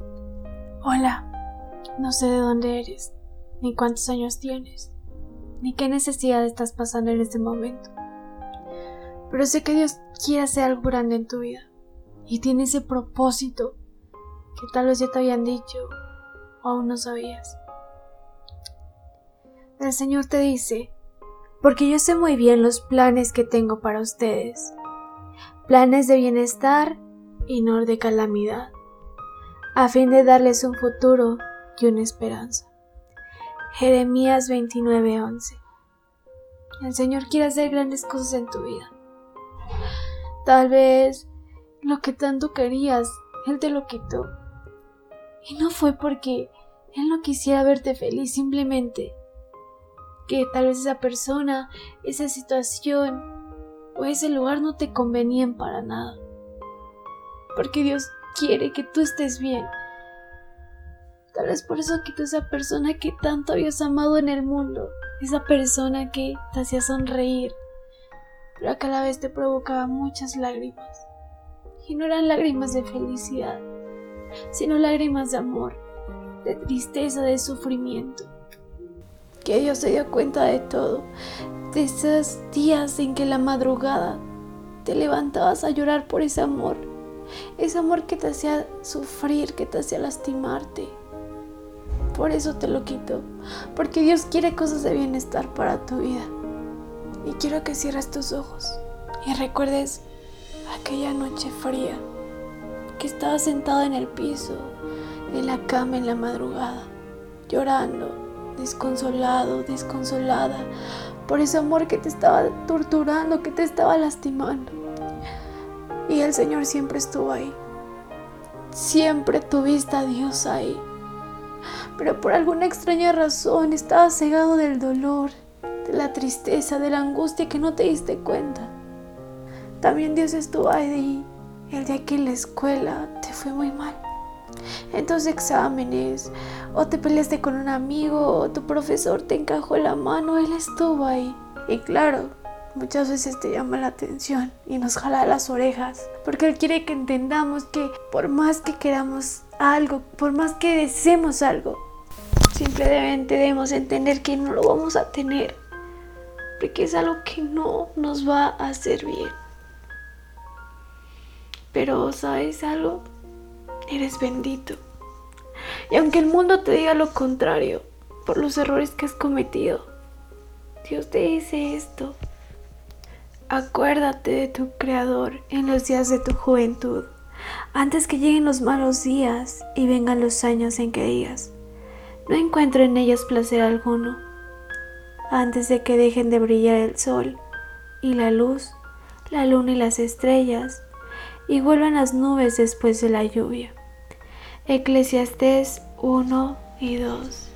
Hola, no sé de dónde eres, ni cuántos años tienes, ni qué necesidad estás pasando en este momento. Pero sé que Dios quiere hacer algo grande en tu vida y tiene ese propósito que tal vez ya te habían dicho o aún no sabías. El Señor te dice, porque yo sé muy bien los planes que tengo para ustedes, planes de bienestar y no de calamidad, a fin de darles un futuro y una esperanza. Jeremías 29:11 El Señor quiere hacer grandes cosas en tu vida. Tal vez lo que tanto querías, Él te lo quitó. Y no fue porque Él no quisiera verte feliz, simplemente que tal vez esa persona, esa situación o ese lugar no te convenían para nada. Porque Dios quiere que tú estés bien. Tal vez por eso quitó esa persona que tanto habías amado en el mundo, esa persona que te hacía sonreír, pero a cada vez te provocaba muchas lágrimas. Y no eran lágrimas de felicidad, sino lágrimas de amor, de tristeza, de sufrimiento. Que Dios se dio cuenta de todo, de esos días en que la madrugada te levantabas a llorar por ese amor, ese amor que te hacía sufrir, que te hacía lastimarte. Por eso te lo quito, porque Dios quiere cosas de bienestar para tu vida. Y quiero que cierres tus ojos y recuerdes aquella noche fría que estaba sentado en el piso, en la cama en la madrugada, llorando, desconsolado, desconsolada por ese amor que te estaba torturando, que te estaba lastimando. Y el Señor siempre estuvo ahí. Siempre tuviste a Dios ahí. Pero por alguna extraña razón estaba cegado del dolor, de la tristeza, de la angustia que no te diste cuenta. También Dios estuvo ahí el día que en la escuela te fue muy mal. En tus exámenes, o te peleaste con un amigo, o tu profesor te encajó la mano, Él estuvo ahí. Y claro, muchas veces te llama la atención y nos jala las orejas, porque Él quiere que entendamos que por más que queramos algo, por más que deseemos algo, simplemente debemos entender que no lo vamos a tener, porque es algo que no nos va a hacer bien. Pero, ¿sabes algo? Eres bendito. Y aunque el mundo te diga lo contrario, por los errores que has cometido, Dios te dice esto. Acuérdate de tu Creador en los días de tu juventud, antes que lleguen los malos días y vengan los años en que digas, no encuentro en ellos placer alguno, antes de que dejen de brillar el sol y la luz, la luna y las estrellas, y vuelvan las nubes después de la lluvia. Eclesiastés 1 y 2.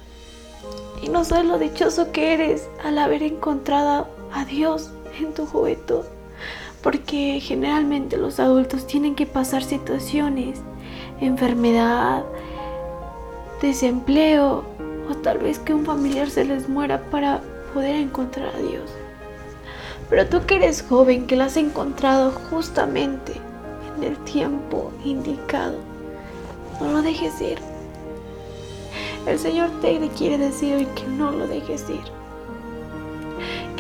Y no sabes lo dichoso que eres al haber encontrado a Dios en tu juventud, porque generalmente los adultos tienen que pasar situaciones, enfermedad, desempleo o tal vez que un familiar se les muera para poder encontrar a Dios. Pero tú que eres joven, que lo has encontrado justamente en el tiempo indicado, no lo dejes ir. El Señor te quiere decir hoy que no lo dejes ir.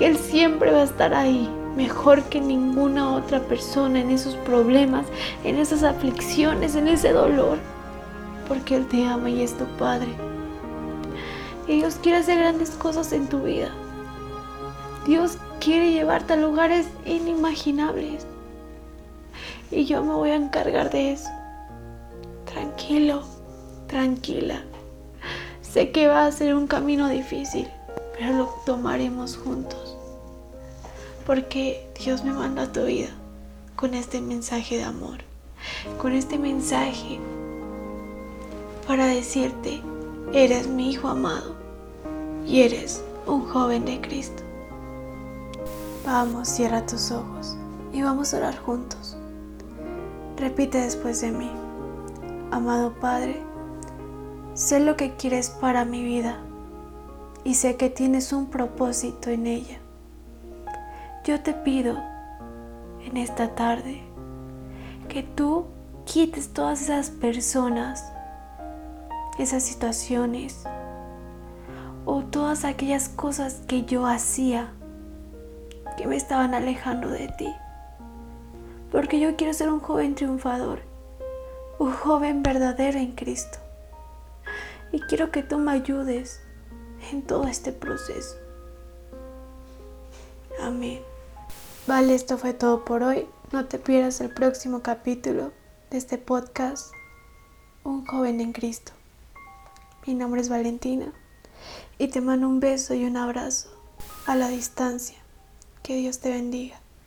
Él siempre va a estar ahí, mejor que ninguna otra persona en esos problemas, en esas aflicciones, en ese dolor. Porque Él te ama y es tu Padre. Y Dios quiere hacer grandes cosas en tu vida. Dios quiere llevarte a lugares inimaginables. Y yo me voy a encargar de eso. Tranquilo, tranquila. Sé que va a ser un camino difícil, pero lo tomaremos juntos. Porque Dios me manda a tu vida con este mensaje de amor, con este mensaje para decirte, eres mi hijo amado y eres un joven de Cristo. Vamos, cierra tus ojos y vamos a orar juntos. Repite después de mí. Amado Padre, sé lo que quieres para mi vida y sé que tienes un propósito en ella. Yo te pido en esta tarde que tú quites todas esas personas esas situaciones o todas aquellas cosas que yo hacía que me estaban alejando de ti. Porque yo quiero ser un joven triunfador, un joven verdadero en Cristo. Y quiero que tú me ayudes en todo este proceso. Amén. Vale, esto fue todo por hoy. No te pierdas el próximo capítulo de este podcast, Un joven en Cristo. Mi nombre es Valentina y te mando un beso y un abrazo a la distancia. Que Dios te bendiga.